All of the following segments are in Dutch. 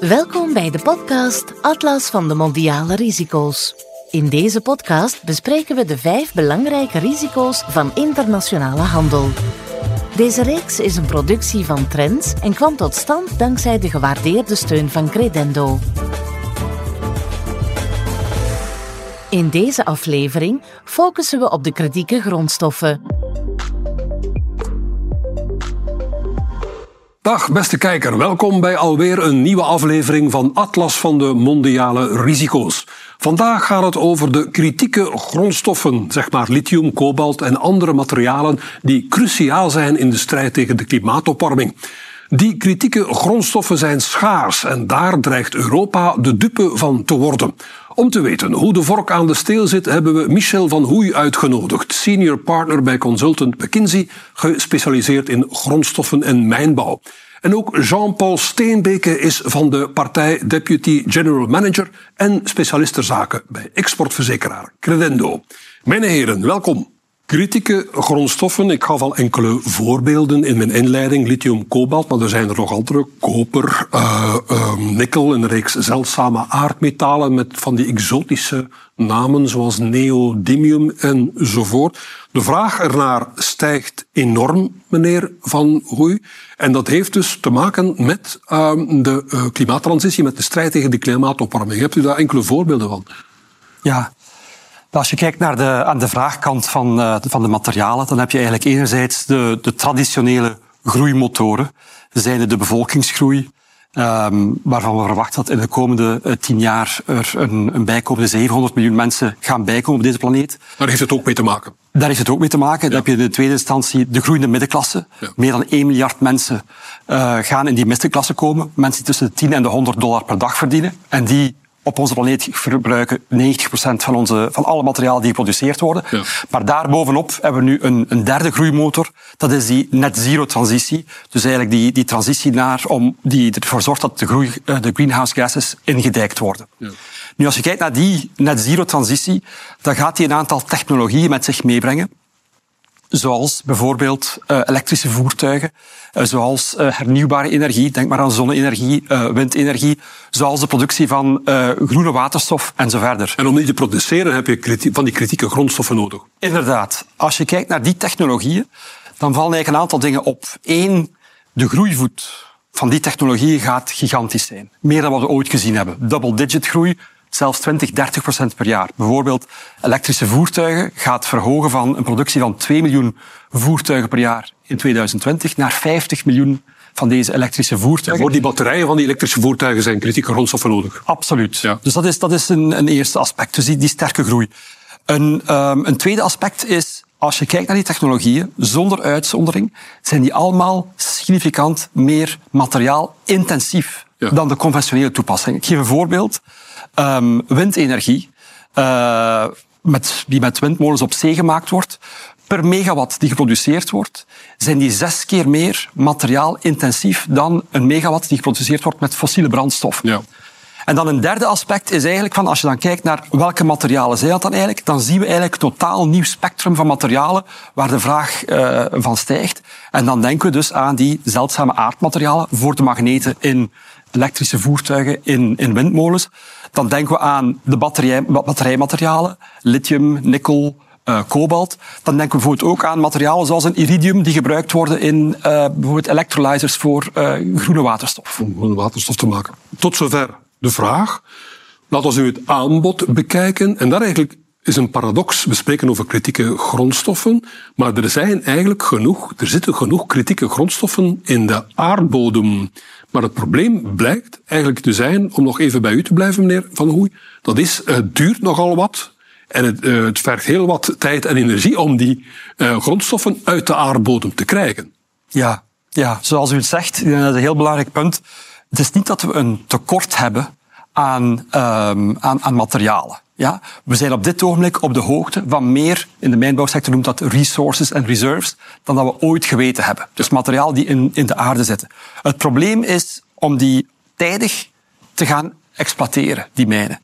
Welkom bij de podcast Atlas van de Mondiale Risico's. In deze podcast bespreken we de vijf belangrijke risico's van internationale handel. Deze reeks is een productie van Trends en kwam tot stand dankzij de gewaardeerde steun van Credendo. In deze aflevering focussen we op de kritieke grondstoffen. Dag beste kijker, welkom bij alweer een nieuwe aflevering van Atlas van de Mondiale Risico's. Vandaag gaat het over de kritieke grondstoffen, zeg maar lithium, kobalt en andere materialen die cruciaal zijn in de strijd tegen de klimaatopwarming. Die kritieke grondstoffen zijn schaars en daar dreigt Europa de dupe van te worden. Om te weten hoe de vork aan de steel zit, hebben we Michel van Hoei uitgenodigd, senior partner bij consultant McKinsey, gespecialiseerd in grondstoffen en mijnbouw. En ook Jean-Paul Steenbeke is van de partij Deputy General Manager en specialistenzaken bij exportverzekeraar Credendo. Mijn heren, welkom. Kritieke grondstoffen, ik gaf al enkele voorbeelden in mijn inleiding. Lithium, kobalt, maar er zijn er nog andere. Koper, uh, uh, nikkel, een reeks zeldzame aardmetalen met van die exotische namen zoals neodymium enzovoort. De vraag ernaar stijgt enorm, meneer Van Hoei. En dat heeft dus te maken met uh, de uh, klimaattransitie, met de strijd tegen de klimaatopwarming. Hebt u daar enkele voorbeelden van? Ja, als je kijkt naar de, aan de vraagkant van, uh, van de materialen, dan heb je eigenlijk enerzijds de, de traditionele groeimotoren. Zijn de bevolkingsgroei, um, waarvan we verwachten dat in de komende uh, tien jaar er een, een bijkomende 700 miljoen mensen gaan bijkomen op deze planeet. Daar heeft het ook mee te maken. Daar heeft het ook mee te maken. Ja. Dan heb je in de tweede instantie de groeiende middenklasse. Ja. Meer dan 1 miljard mensen uh, gaan in die middenklasse komen. Mensen die tussen de 10 en de 100 dollar per dag verdienen. En die op onze planeet verbruiken 90% van, onze, van alle materialen die geproduceerd worden. Ja. Maar daarbovenop hebben we nu een, een derde groeimotor. Dat is die net zero transitie. Dus eigenlijk die, die transitie naar om, die ervoor zorgt dat de, groei, de greenhouse gases ingedijkt worden. Ja. Nu, als je kijkt naar die net zero transitie, dan gaat die een aantal technologieën met zich meebrengen zoals bijvoorbeeld uh, elektrische voertuigen, uh, zoals uh, hernieuwbare energie, denk maar aan zonne-energie, windenergie, zoals de productie van groene waterstof en zo verder. En om die te produceren heb je van die kritieke grondstoffen nodig. Inderdaad. Als je kijkt naar die technologieën, dan vallen eigenlijk een aantal dingen op. Eén, de groeivoet van die technologieën gaat gigantisch zijn. Meer dan wat we ooit gezien hebben. Double-digit groei, zelfs 20, 30 procent per jaar. Bijvoorbeeld elektrische voertuigen gaat verhogen van een productie van 2 miljoen voertuigen per jaar in 2020 naar 50 miljoen van deze elektrische voertuigen. En voor die batterijen van die elektrische voertuigen zijn kritieke grondstoffen nodig. Absoluut. Ja. Dus dat is, dat is een, een eerste aspect, dus die, die sterke groei. Een, um, een tweede aspect is, als je kijkt naar die technologieën, zonder uitzondering, zijn die allemaal significant meer materiaalintensief ja. dan de conventionele toepassingen. Ik geef een voorbeeld. Um, windenergie, uh, met, die met windmolens op zee gemaakt wordt, per megawatt die geproduceerd wordt, zijn die zes keer meer materiaalintensief dan een megawatt die geproduceerd wordt met fossiele brandstof. Ja. En dan een derde aspect is eigenlijk van, als je dan kijkt naar welke materialen zijn dat dan eigenlijk, dan zien we eigenlijk een totaal nieuw spectrum van materialen waar de vraag uh, van stijgt. En dan denken we dus aan die zeldzame aardmaterialen voor de magneten in elektrische voertuigen, in, in windmolens. Dan denken we aan de batterij, batterijmaterialen, lithium, nikkel, uh, kobalt. Dan denken we bijvoorbeeld ook aan materialen zoals een iridium die gebruikt worden in uh, bijvoorbeeld electrolyzers voor groene waterstof. Om groene waterstof te maken. Tot zover de vraag. Laten we nu het aanbod bekijken. En daar eigenlijk is een paradox. We spreken over kritieke grondstoffen, maar er zijn eigenlijk genoeg, er zitten genoeg kritieke grondstoffen in de aardbodem. Maar het probleem blijkt eigenlijk te zijn, om nog even bij u te blijven, meneer Van Hoei, dat is, het duurt nogal wat. En het, uh, het vergt heel wat tijd en energie om die uh, grondstoffen uit de aardbodem te krijgen. Ja, ja, zoals u het zegt, dat is een heel belangrijk punt. Het is niet dat we een tekort hebben aan, um, aan, aan materialen. Ja, we zijn op dit ogenblik op de hoogte van meer, in de mijnbouwsector noemt dat resources en reserves, dan dat we ooit geweten hebben. Dus materiaal die in, in de aarde zitten. Het probleem is om die tijdig te gaan exploiteren, die mijnen.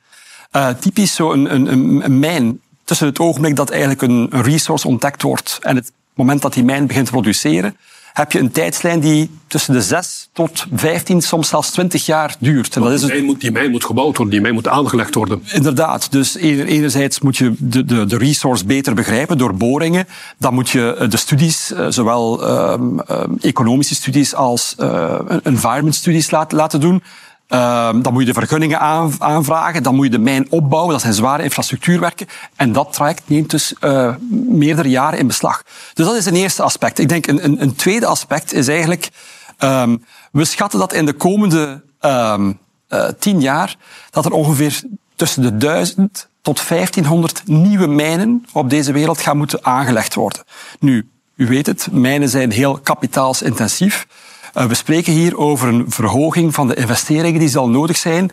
Uh, typisch zo een, een, een, mijn tussen het ogenblik dat eigenlijk een, een resource ontdekt wordt en het moment dat die mijn begint te produceren, heb je een tijdslijn die tussen de 6 tot 15, soms zelfs 20 jaar duurt. En dat is die, mijn moet, die mijn moet gebouwd worden, die mijn moet aangelegd worden. Inderdaad. Dus enerzijds moet je de, de, de resource beter begrijpen door boringen. Dan moet je eh, de studies, eh, zowel um, um, economische studies als uh, environment studies laten, laten doen. Um, dan moet je de vergunningen aanvragen, dan moet je de mijn opbouwen, dat zijn zware infrastructuurwerken. En dat traject neemt dus uh, meerdere jaren in beslag. Dus dat is een eerste aspect. Ik denk een, een, een tweede aspect is eigenlijk, um, we schatten dat in de komende um, uh, tien jaar, dat er ongeveer tussen de duizend tot 1500 nieuwe mijnen op deze wereld gaan moeten aangelegd worden. Nu, u weet het, mijnen zijn heel kapitaalsintensief. Uh, we spreken hier over een verhoging van de investeringen die zal nodig zijn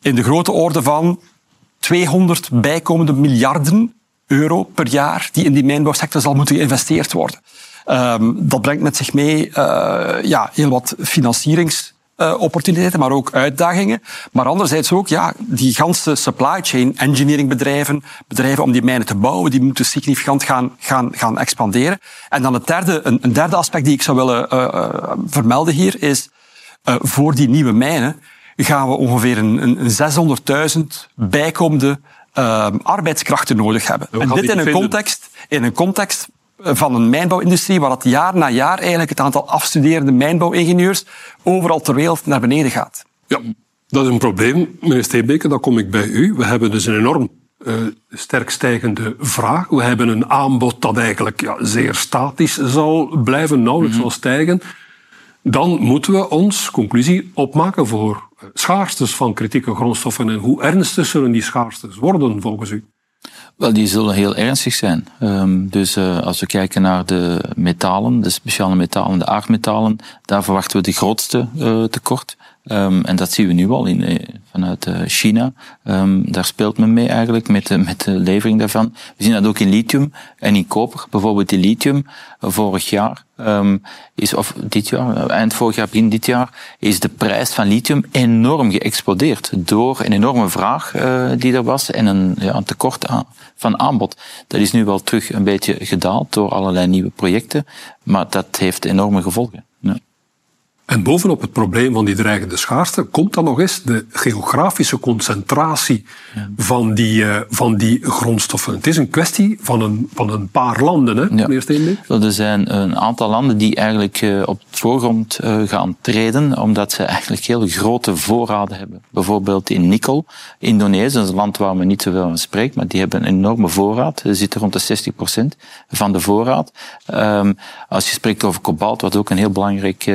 in de grote orde van 200 bijkomende miljarden euro per jaar die in die mijnbouwsector zal moeten geïnvesteerd worden. Um, dat brengt met zich mee uh, ja, heel wat financierings uh, opportuniteiten, maar ook uitdagingen. Maar anderzijds ook ja, die ganse supply chain, engineeringbedrijven, bedrijven om die mijnen te bouwen, die moeten significant gaan, gaan, gaan expanderen. En dan het derde, een, een derde aspect die ik zou willen uh, uh, vermelden hier is, uh, voor die nieuwe mijnen gaan we ongeveer een, een 600.000 bijkomende uh, arbeidskrachten nodig hebben. En dit in een, context, in een context van een mijnbouwindustrie waar dat jaar na jaar eigenlijk het aantal afstuderende mijnbouwingenieurs overal ter wereld naar beneden gaat. Ja, dat is een probleem, meneer Steenbeke, dan kom ik bij u. We hebben dus een enorm uh, sterk stijgende vraag. We hebben een aanbod dat eigenlijk ja, zeer statisch zal blijven, nauwelijks mm -hmm. zal stijgen. Dan moeten we ons, conclusie, opmaken voor schaarstes van kritieke grondstoffen. En hoe ernstig zullen die schaarstes worden volgens u? Wel, die zullen heel ernstig zijn. Um, dus uh, als we kijken naar de metalen, de speciale metalen, de aardmetalen, daar verwachten we de grootste uh, tekort. Um, en dat zien we nu al in, eh, vanuit uh, China. Um, daar speelt men mee eigenlijk met de, met de levering daarvan. We zien dat ook in lithium en in koper. Bijvoorbeeld in lithium, vorig jaar um, is, of dit jaar, eind vorig jaar, begin dit jaar, is de prijs van lithium enorm geëxplodeerd door een enorme vraag die er was en een, ja, een tekort aan, van aanbod. Dat is nu wel terug een beetje gedaald door allerlei nieuwe projecten, maar dat heeft enorme gevolgen. En bovenop het probleem van die dreigende schaarste komt dan nog eens de geografische concentratie ja. van, die, uh, van die grondstoffen. Het is een kwestie van een, van een paar landen, hè, ja. meneer Steenbeek? Er zijn een aantal landen die eigenlijk uh, op het voorgrond uh, gaan treden, omdat ze eigenlijk heel grote voorraden hebben. Bijvoorbeeld in nikkel, Indonesië, dat is een land waar men niet zoveel van spreekt, maar die hebben een enorme voorraad. Ze zitten rond de 60% van de voorraad. Um, als je spreekt over kobalt, wat ook een heel belangrijk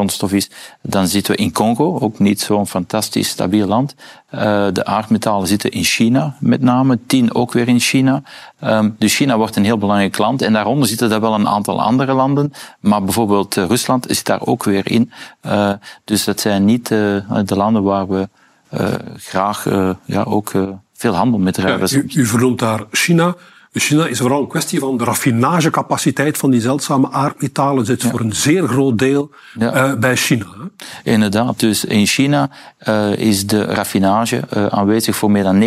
grondstof is, dan zitten we in Congo, ook niet zo'n fantastisch stabiel land. Uh, de aardmetalen zitten in China met name, tien ook weer in China. Um, dus China wordt een heel belangrijk land en daaronder zitten er wel een aantal andere landen, maar bijvoorbeeld uh, Rusland zit daar ook weer in. Uh, dus dat zijn niet de landen waar we graag ja, ook veel handel met drijven. Ja, u, u vernoemt daar China. China is vooral een kwestie van de raffinagecapaciteit van die zeldzame aardmetalen zit ja. voor een zeer groot deel ja. uh, bij China. Inderdaad, dus in China uh, is de raffinage uh, aanwezig voor meer dan 90%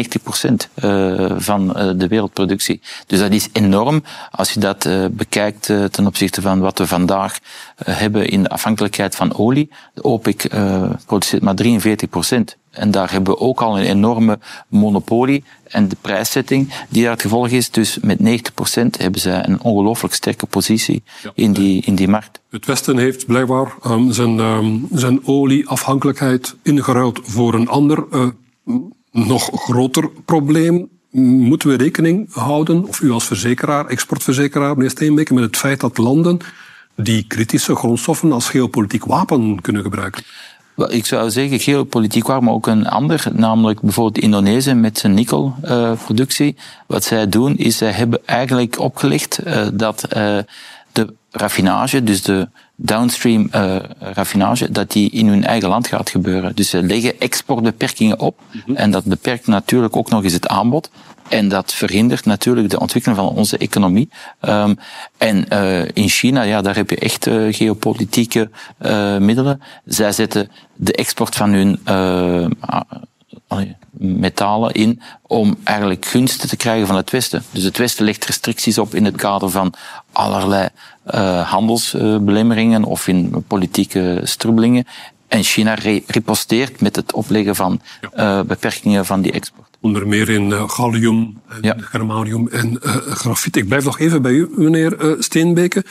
van de wereldproductie. Dus dat is enorm als je dat bekijkt ten opzichte van wat we vandaag hebben in de afhankelijkheid van olie. De OPEC produceert maar 43%. En daar hebben we ook al een enorme monopolie en de prijszetting die daar het gevolg is. Dus met 90% hebben zij een ongelooflijk sterke positie ja. in, die, in die markt. Het Westen heeft blijkbaar um, zijn, um, zijn olieafhankelijkheid ingeruild voor een ander, uh, nog groter probleem. Moeten we rekening houden, of u als verzekeraar, exportverzekeraar, meneer Steenbeke, met het feit dat landen die kritische grondstoffen als geopolitiek wapen kunnen gebruiken? Ik zou zeggen geopolitiek waar, maar ook een ander, namelijk bijvoorbeeld Indonesië met zijn nikkelproductie. Wat zij doen is, zij hebben eigenlijk opgelegd uh, dat uh, de raffinage, dus de downstream uh, raffinage, dat die in hun eigen land gaat gebeuren. Dus ze leggen exportbeperkingen op mm -hmm. en dat beperkt natuurlijk ook nog eens het aanbod. En dat verhindert natuurlijk de ontwikkeling van onze economie. Um, en uh, in China, ja, daar heb je echt uh, geopolitieke uh, middelen. Zij zetten de export van hun metalen in om eigenlijk gunsten te krijgen van het Westen. Dus het Westen legt restricties op in het kader van allerlei handelsbelemmeringen of in politieke strubbelingen. En China riposteert met het opleggen van uh, beperkingen van die export. Onder meer in uh, gallium, en ja. germanium en uh, grafiet. Ik blijf nog even bij u, meneer Steenbeke.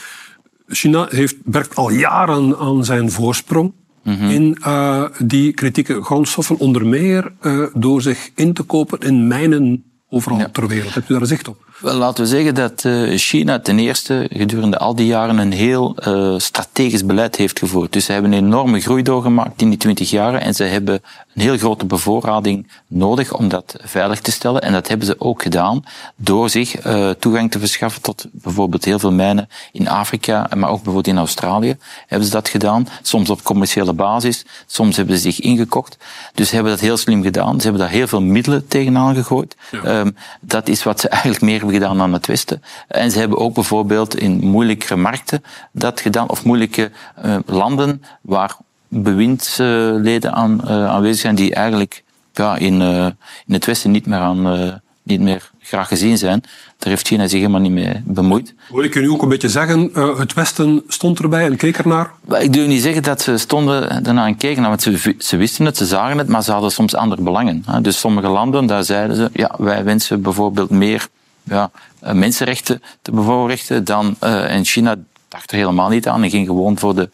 China heeft, werkt al jaren aan zijn voorsprong. Mm -hmm. in uh, die kritieke grondstoffen, onder meer uh, door zich in te kopen in mijnen overal ja. ter wereld. Hebt u daar zicht op? Wel, laten we zeggen dat uh, China ten eerste gedurende al die jaren een heel uh, strategisch beleid heeft gevoerd. Dus ze hebben een enorme groei doorgemaakt in die twintig jaren en ze hebben een heel grote bevoorrading nodig om dat veilig te stellen. En dat hebben ze ook gedaan door zich uh, toegang te verschaffen tot bijvoorbeeld heel veel mijnen in Afrika, maar ook bijvoorbeeld in Australië hebben ze dat gedaan. Soms op commerciële basis, soms hebben ze zich ingekocht. Dus ze hebben dat heel slim gedaan. Ze hebben daar heel veel middelen tegenaan gegooid. Ja. Um, dat is wat ze eigenlijk meer hebben gedaan dan het Westen. En ze hebben ook bijvoorbeeld in moeilijkere markten dat gedaan, of moeilijke uh, landen waar bewindsleden aan, uh, aanwezig zijn die eigenlijk ja, in, uh, in het Westen niet meer, aan, niet meer graag gezien zijn. Daar heeft China zich helemaal niet mee bemoeid. Hoor ik u nu ook een beetje zeggen, het Westen stond erbij en keek ernaar? Ik durf niet zeggen dat ze stonden ernaar en keken, want ze, ze wisten het, ze zagen het, maar ze hadden soms andere belangen. Dus sommige landen, daar zeiden ze, ja, wij wensen bijvoorbeeld meer ja, mensenrechten te bevoorrechten dan, uh, en China dacht er helemaal niet aan en ging gewoon voor de,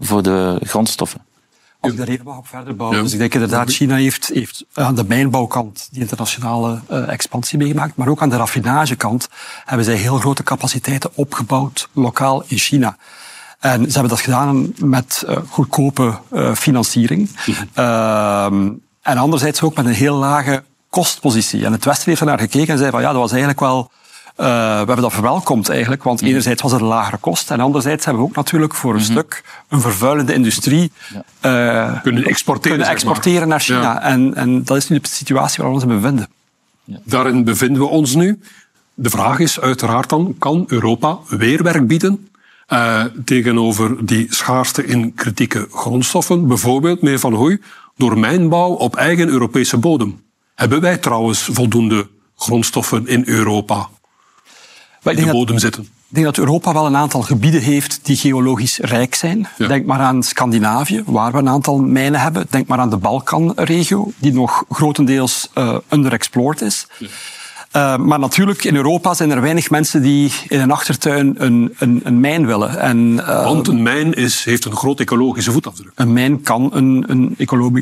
voor de grondstoffen. Als ik daar even op verder bouwen. Ja. Dus ik denk inderdaad, China heeft, heeft aan de mijnbouwkant die internationale uh, expansie meegemaakt, maar ook aan de raffinagekant hebben zij heel grote capaciteiten opgebouwd, lokaal in China. En ze hebben dat gedaan met uh, goedkope uh, financiering. Mm en anderzijds ook met een heel lage kostpositie. En het Westen heeft er naar gekeken en zei van ja, dat was eigenlijk wel... Uh, we hebben dat verwelkomd eigenlijk, want mhm. enerzijds was het een lagere kost en anderzijds hebben we ook natuurlijk voor een mm -hmm. stuk een vervuilende industrie ja. uh, kunnen exporteren, kunnen exporteren naar China. Ja. En, en dat is nu de situatie waar we ons in bevinden. Ja. Daarin bevinden we ons nu. De vraag is uiteraard dan, kan Europa weerwerk bieden uh, tegenover die schaarste in kritieke grondstoffen, bijvoorbeeld, meneer Van Hooy, door mijnbouw op eigen Europese bodem? Hebben wij trouwens voldoende grondstoffen in Europa in de bodem dat, zitten? Ik denk dat Europa wel een aantal gebieden heeft die geologisch rijk zijn. Ja. Denk maar aan Scandinavië, waar we een aantal mijnen hebben. Denk maar aan de Balkanregio, die nog grotendeels uh, underexplored is. Ja. Uh, maar natuurlijk, in Europa zijn er weinig mensen die in een achtertuin een, een, een mijn willen. En, uh, Want een mijn is, heeft een groot ecologische voetafdruk. Een mijn kan een, een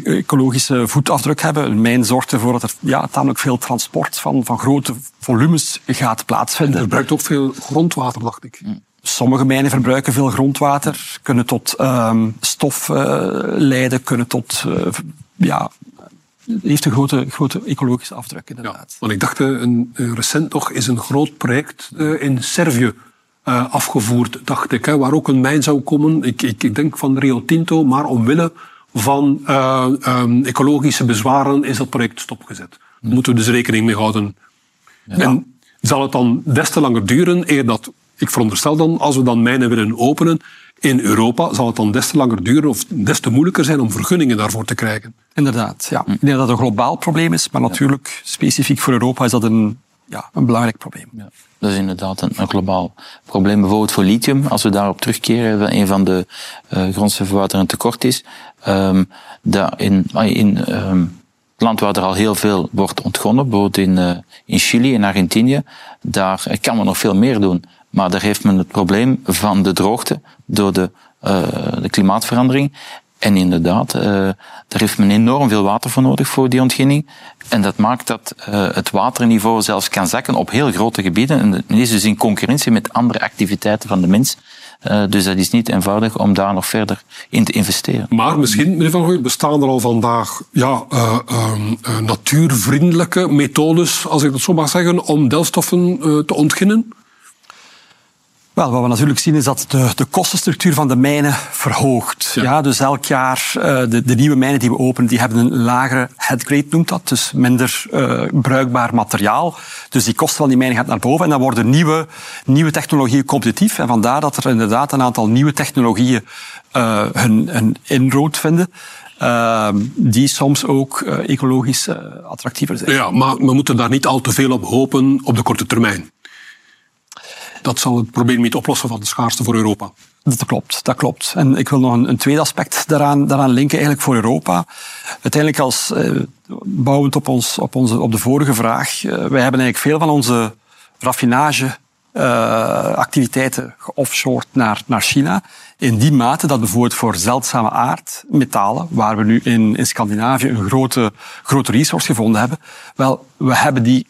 ecologische voetafdruk hebben. Een mijn zorgt ervoor dat er ja, tamelijk veel transport van, van grote volumes gaat plaatsvinden. Het verbruikt ook veel grondwater, dacht ik. Sommige mijnen verbruiken veel grondwater, kunnen tot um, stof uh, leiden, kunnen tot uh, ja, heeft een grote, grote ecologische afdruk, inderdaad. Ja, want ik dacht, een, recent nog is een groot project in Servië afgevoerd, dacht ik, hè, waar ook een mijn zou komen. Ik, ik, ik denk van Rio Tinto, maar omwille van uh, um, ecologische bezwaren is dat project stopgezet. Daar moeten we dus rekening mee houden. Ja. En zal het dan des te langer duren eer dat, ik veronderstel dan, als we dan mijnen willen openen, in Europa zal het dan des te langer duren of des te moeilijker zijn om vergunningen daarvoor te krijgen. Inderdaad, ja. Ik denk dat het een globaal probleem is, maar natuurlijk specifiek voor Europa is dat een, ja, een belangrijk probleem. Ja. Dat is inderdaad een, een, globaal probleem. Bijvoorbeeld voor lithium, als we daarop terugkeren, een van de uh, grondstoffen waar er een tekort is. Um, dat in, in um, het land waar er al heel veel wordt ontgonnen, bijvoorbeeld in, uh, in Chili en Argentinië, daar kan men nog veel meer doen. Maar daar heeft men het probleem van de droogte door de, uh, de klimaatverandering. En inderdaad, uh, daar heeft men enorm veel water voor nodig voor die ontginning. En dat maakt dat uh, het waterniveau zelfs kan zakken op heel grote gebieden. En dat is dus in concurrentie met andere activiteiten van de mens. Uh, dus dat is niet eenvoudig om daar nog verder in te investeren. Maar misschien, meneer Van Gooy, bestaan er al vandaag ja, uh, natuurvriendelijke methodes, als ik dat zo mag zeggen, om delstoffen te ontginnen? Wel, wat we natuurlijk zien is dat de, de kostenstructuur van de mijnen verhoogt. Ja. ja dus elk jaar uh, de, de, nieuwe mijnen die we openen, die hebben een lagere headgrade, noemt dat. Dus minder uh, bruikbaar materiaal. Dus die kosten van die mijnen gaat naar boven. En dan worden nieuwe, nieuwe technologieën competitief. En vandaar dat er inderdaad een aantal nieuwe technologieën uh, hun, hun inroad vinden. uh, die soms ook uh, ecologisch uh, attractiever zijn. Ja, maar we moeten daar niet al te veel op hopen op de korte termijn. Dat zal het probleem niet oplossen van de schaarste voor Europa. Dat klopt, dat klopt. En ik wil nog een, een tweede aspect daaraan, daaraan linken, eigenlijk voor Europa. Uiteindelijk als, uh, bouwend op, ons, op, onze, op de vorige vraag, wij hebben eigenlijk veel van onze raffinage uh, activiteiten geoffshored naar, naar China. In die mate dat bijvoorbeeld voor zeldzame aardmetalen, waar we nu in, in Scandinavië een grote, grote resource gevonden hebben, wel, we hebben die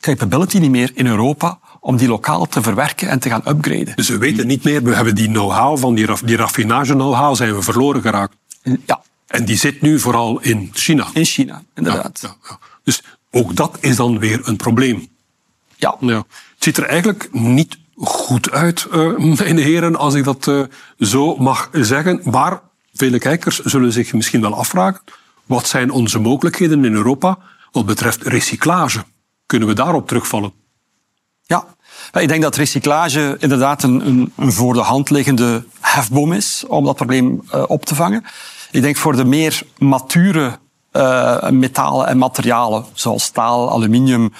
capability niet meer in Europa om die lokaal te verwerken en te gaan upgraden. Dus we weten niet meer, we hebben die know-how van die, die raffinage know-how zijn we verloren geraakt. Ja. En die zit nu vooral in China. In China, inderdaad. Ja, ja, ja. Dus ook dat is dan weer een probleem. Ja. ja. Het ziet er eigenlijk niet goed uit, uh, mijn heren, als ik dat uh, zo mag zeggen. Maar vele kijkers zullen zich misschien wel afvragen, wat zijn onze mogelijkheden in Europa wat betreft recyclage? Kunnen we daarop terugvallen? Ja, ik denk dat recyclage inderdaad een, een, een voor de hand liggende hefboom is om dat probleem uh, op te vangen. Ik denk voor de meer mature uh, metalen en materialen, zoals staal, aluminium,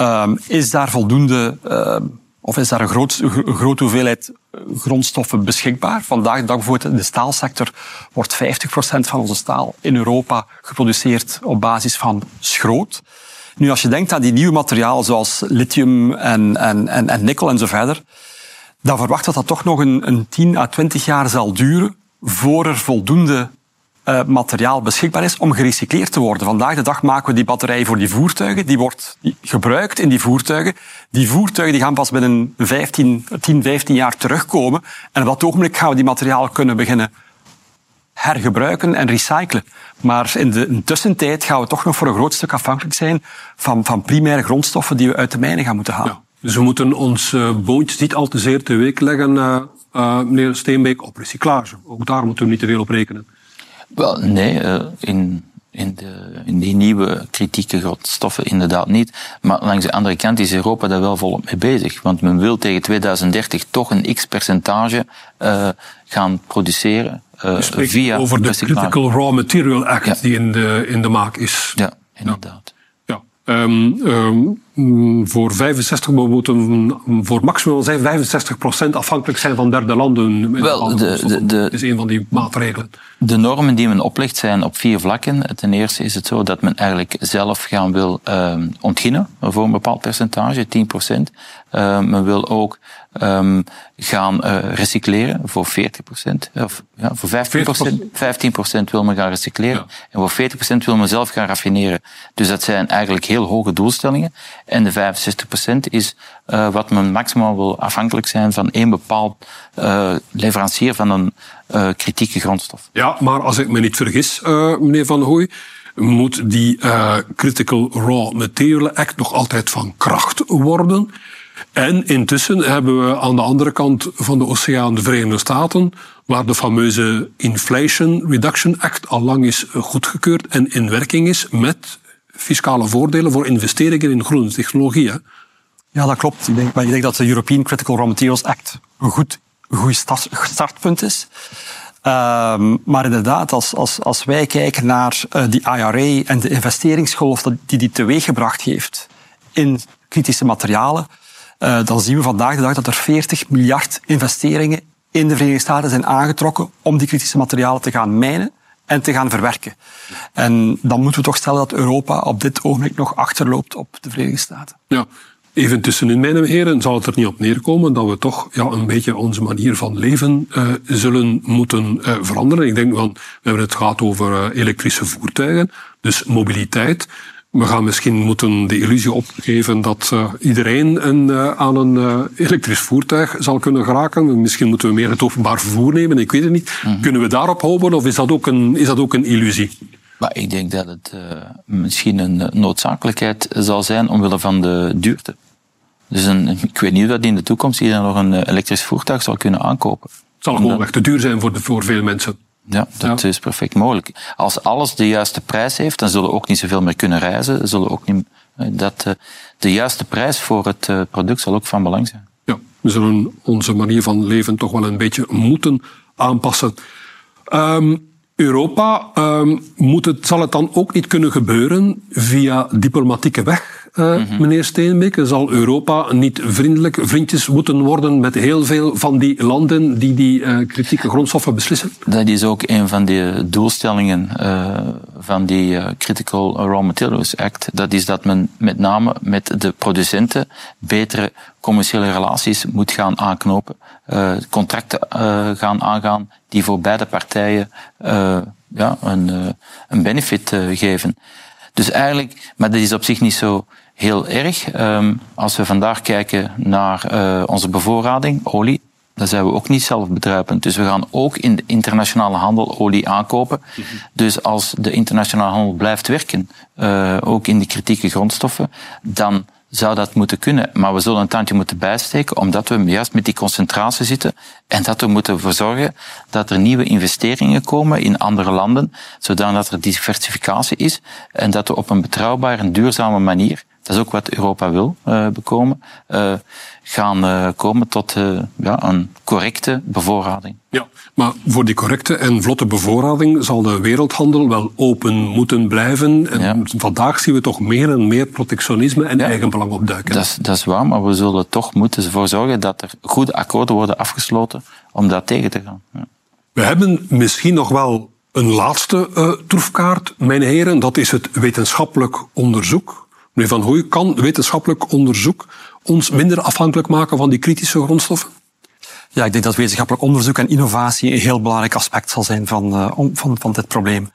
uh, is daar voldoende, uh, of is daar een, groot, grote hoeveelheid grondstoffen beschikbaar. Vandaag de dag bijvoorbeeld de staalsector wordt 50% van onze staal in Europa geproduceerd op basis van schroot. Nu, als je denkt aan die nieuwe materialen zoals lithium en, en, en, en nikkel en zo verder, dan verwacht dat dat toch nog een, een 10 à 20 jaar zal duren voor er voldoende uh, materiaal beschikbaar is om gerecycleerd te worden. Vandaag de dag maken we die batterij voor die voertuigen. Die wordt gebruikt in die voertuigen. Die voertuigen die gaan pas binnen 15, 10, 15 jaar terugkomen. En op dat ogenblik gaan we die materialen kunnen beginnen hergebruiken en recyclen. Maar in de tussentijd gaan we toch nog voor een groot stuk afhankelijk zijn van, van primaire grondstoffen die we uit de mijnen gaan moeten halen. Ja, dus we moeten ons uh, niet al te zeer te week leggen, uh, uh, meneer Steenbeek, op recyclage. Ook daar moeten we niet te veel op rekenen. Wel, nee, uh, in, in, de, in die nieuwe kritieke grondstoffen inderdaad niet. Maar langs de andere kant is Europa daar wel volop mee bezig. Want men wil tegen 2030 toch een x-percentage uh, gaan produceren uh, via over de Critical Raw Material Act ja. die in de, in de maak is. Ja, inderdaad. Ja. Um, um, voor 65 we moeten voor maximaal zijn 65% afhankelijk zijn van derde landen. Wel, de, de, de, dat is een van die maatregelen. De normen die men oplegt zijn op vier vlakken. Ten eerste is het zo dat men eigenlijk zelf gaan wil um, ontginnen voor een bepaald percentage, 10 procent. Uh, men wil ook um, gaan uh, recycleren voor 40 procent. Of ja, voor 15 procent. 15 procent wil men gaan recycleren. Ja. En voor 40 procent wil men zelf gaan raffineren. Dus dat zijn eigenlijk heel hoge doelstellingen. En de 65 procent is uh, wat men maximaal wil afhankelijk zijn van één bepaald uh, leverancier van een uh, kritieke grondstof. Ja, maar als ik me niet vergis, meneer Van Hooy, moet die Critical Raw Material Act nog altijd van kracht worden. En intussen hebben we aan de andere kant van de oceaan de Verenigde Staten, waar de fameuze Inflation Reduction Act al lang is goedgekeurd en in werking is met fiscale voordelen voor investeringen in groene technologieën. Ja, dat klopt. Ik denk, maar ik denk dat de European Critical Raw Materials Act een goed, goed startpunt is. Um, maar inderdaad, als, als, als wij kijken naar uh, die IRA en de investeringsgolf die die teweeggebracht heeft in kritische materialen, uh, dan zien we vandaag de dag dat er 40 miljard investeringen in de Verenigde Staten zijn aangetrokken om die kritische materialen te gaan mijnen en te gaan verwerken. En dan moeten we toch stellen dat Europa op dit ogenblik nog achterloopt op de Verenigde Staten. Ja. Even tussenin, mijn heren, zal het er niet op neerkomen dat we toch ja, een beetje onze manier van leven uh, zullen moeten uh, veranderen. Ik denk, van, we hebben het gehad over uh, elektrische voertuigen, dus mobiliteit. We gaan misschien moeten de illusie opgeven dat uh, iedereen een, uh, aan een uh, elektrisch voertuig zal kunnen geraken. Misschien moeten we meer het openbaar vervoer nemen, ik weet het niet. Mm -hmm. Kunnen we daarop houden of is dat ook een, is dat ook een illusie? Maar ik denk dat het misschien een noodzakelijkheid zal zijn omwille van de duurte. Dus een, ik weet niet of dat in de toekomst iedereen nog een elektrisch voertuig zal kunnen aankopen. Het zal gewoon echt te duur zijn voor, de, voor veel mensen. Ja, dat ja. is perfect mogelijk. Als alles de juiste prijs heeft, dan zullen we ook niet zoveel meer kunnen reizen. Zullen ook niet, dat, de juiste prijs voor het product zal ook van belang zijn. Ja, we zullen onze manier van leven toch wel een beetje moeten aanpassen. Um, Europa, um, moet het, zal het dan ook niet kunnen gebeuren via diplomatieke weg, uh, mm -hmm. meneer Steenbeke? Zal Europa niet vriendelijk vriendjes moeten worden met heel veel van die landen die die uh, kritieke grondstoffen beslissen? Dat is ook een van de doelstellingen uh, van die Critical Raw Materials Act. Dat is dat men met name met de producenten betere commerciële relaties moet gaan aanknopen, contracten gaan aangaan die voor beide partijen ja, een, een benefit geven. Dus eigenlijk, maar dat is op zich niet zo heel erg. Um, als we vandaag kijken naar onze bevoorrading, olie, dan zijn we ook niet zelfbedruipend. Dus we gaan ook in de internationale handel olie aankopen. Mm -hmm. Dus als de internationale handel blijft werken, ook in de kritieke grondstoffen, dan zou dat moeten kunnen. Maar we zullen een tandje moeten bijsteken, omdat we juist met die concentratie zitten en dat we moeten ervoor zorgen dat er nieuwe investeringen komen in andere landen, zodat er diversificatie is en dat we op een betrouwbare en duurzame manier, dat is ook wat Europa wil uh, bekomen, uh, gaan uh, komen tot ja, een correcte bevoorrading. Ja, maar voor die correcte en vlotte bevoorrading zal de wereldhandel wel open moeten blijven. En ja. vandaag zien we toch meer en meer protectionisme en ja. eigenbelang opduiken. Dat is, dat is waar, maar we zullen toch moeten ervoor zorgen dat er goede akkoorden worden afgesloten om dat tegen te gaan. Ja. We hebben misschien nog wel een laatste troefkaart, mijn heren. Dat is het wetenschappelijk onderzoek. Meneer Van Hooy, kan wetenschappelijk onderzoek ons minder afhankelijk maken van die kritische grondstoffen? Ja, ik denk dat wetenschappelijk onderzoek en innovatie een heel belangrijk aspect zal zijn van, uh, van, van dit probleem.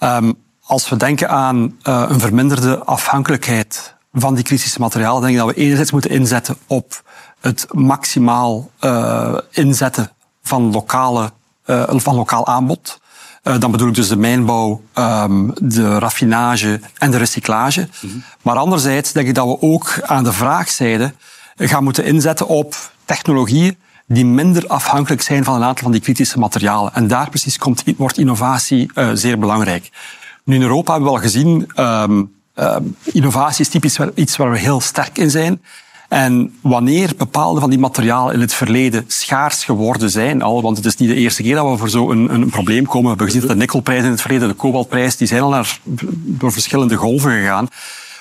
Um, als we denken aan uh, een verminderde afhankelijkheid van die kritische materialen, denk ik dat we enerzijds moeten inzetten op het maximaal uh, inzetten van, lokale, van lokaal aanbod. Dan bedoel ik dus de mijnbouw, um, de raffinage en de recyclage. Maar anderzijds denk ik dat we ook aan de vraagzijde gaan moeten inzetten op technologieën die minder afhankelijk zijn van een aantal van die kritische materialen. En daar precies komt, wordt innovatie uh, zeer belangrijk. Nu in Europa hebben we al gezien, um, um, innovatie is typisch iets waar we heel sterk in zijn. En wanneer bepaalde van die materialen in het verleden schaars geworden zijn, al, want het is niet de eerste keer dat we voor zo'n een, probleem komen. We hebben gezien dat de nikkelprijs in het verleden, de kobaltprijs, die zijn al naar, door verschillende golven gegaan.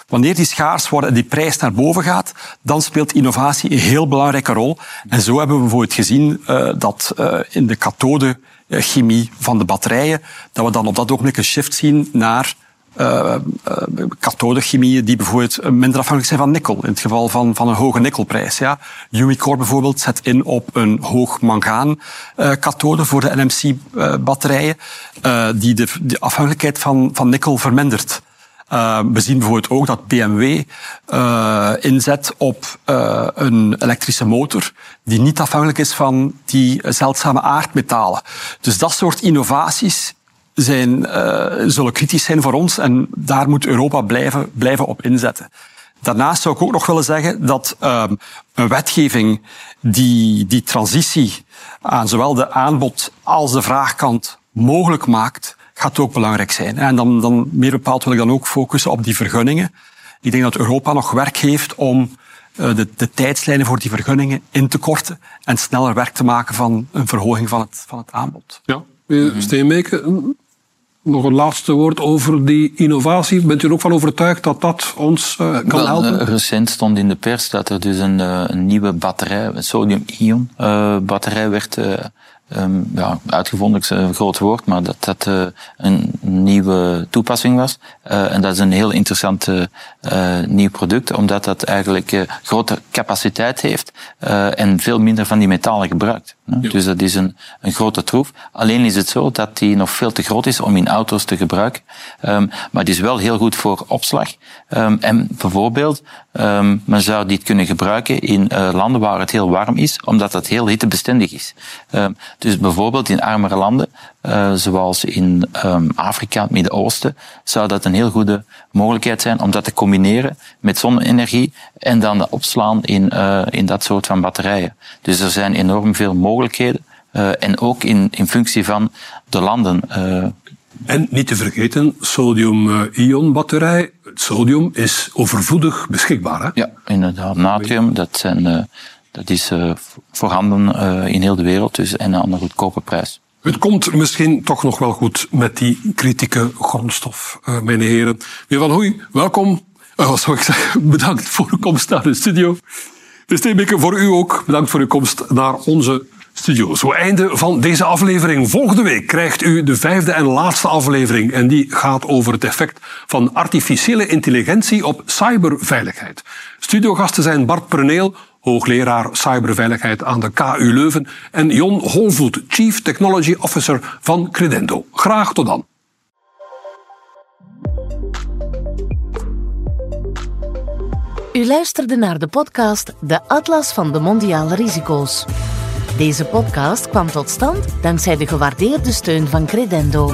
Wanneer die schaars worden en die prijs naar boven gaat, dan speelt innovatie een heel belangrijke rol. En zo hebben we bijvoorbeeld gezien uh, dat uh, in de kathode chemie van de batterijen, dat we dan op dat ogenblik een shift zien naar uh, uh, kathodechemieën die bijvoorbeeld minder afhankelijk zijn van nikkel. In het geval van, van een hoge nikkelprijs. Ja. Umicore bijvoorbeeld zet in op een hoog mangaan uh, kathode voor de NMC-batterijen, die de, de afhankelijkheid van, van nikkel vermindert. Uh, we zien bijvoorbeeld ook dat BMW uh, inzet op uh, een elektrische motor die niet afhankelijk is van die zeldzame aardmetalen. Dus dat soort innovaties zijn, zullen kritisch zijn voor ons en daar moet Europa blijven, blijven op inzetten. Daarnaast zou ik ook nog willen zeggen dat um, een wetgeving die die transitie aan zowel de aanbod als de vraagkant mogelijk maakt, gaat ook belangrijk zijn. En dan, dan meer bepaald wil ik dan ook focussen op die vergunningen. Ik denk dat Europa nog werk heeft om uh, de, de tijdslijnen voor die vergunningen in te korten en sneller werk te maken van een verhoging van het, van het aanbod. Ja, Steenbeke, nog een laatste woord over die innovatie. Bent u er ook van overtuigd dat dat ons uh, kan Wel, helpen? Recent stond in de pers dat er dus een, een nieuwe batterij, een sodium-ion uh, batterij werd um, ja, uitgevonden is een groot woord, maar dat dat uh, een nieuwe toepassing was. Uh, en dat is een heel interessant uh, nieuw product, omdat dat eigenlijk grote capaciteit heeft en veel minder van die metalen gebruikt. Ja. Dus dat is een, een grote troef. Alleen is het zo dat die nog veel te groot is om in auto's te gebruiken. Um, maar die is wel heel goed voor opslag. Um, en bijvoorbeeld, um, men zou dit kunnen gebruiken in uh, landen waar het heel warm is, omdat dat heel hittebestendig is. Um, dus bijvoorbeeld in armere landen, uh, zoals in um, Afrika, het Midden-Oosten, zou dat een heel goede mogelijkheid zijn om dat te combineren met zonne-energie en dan opslaan in, uh, in dat soort van batterijen. Dus er zijn enorm veel mogelijkheden. En ook in, in functie van de landen. En niet te vergeten, sodium-ion batterij. Het sodium is overvloedig beschikbaar. Hè? Ja, inderdaad. Natrium, dat, zijn, uh, dat is uh, voorhanden uh, in heel de wereld dus, en aan een goedkope prijs. Het komt misschien toch nog wel goed met die kritieke grondstof, uh, mijn heren. Meneer Van Hoei, welkom. Uh, wat zou ik zeggen? Bedankt voor uw komst naar de studio. De Steenbeke, voor u ook. Bedankt voor uw komst naar onze studio. Zo einde van deze aflevering. Volgende week krijgt u de vijfde en laatste aflevering. En die gaat over het effect van artificiële intelligentie op cyberveiligheid. Studiogasten zijn Bart Preneel, hoogleraar cyberveiligheid aan de KU Leuven, en Jon Holvoet, Chief Technology Officer van Credendo. Graag tot dan. U luisterde naar de podcast De Atlas van de Mondiale Risico's. Deze podcast kwam tot stand dankzij de gewaardeerde steun van Credendo.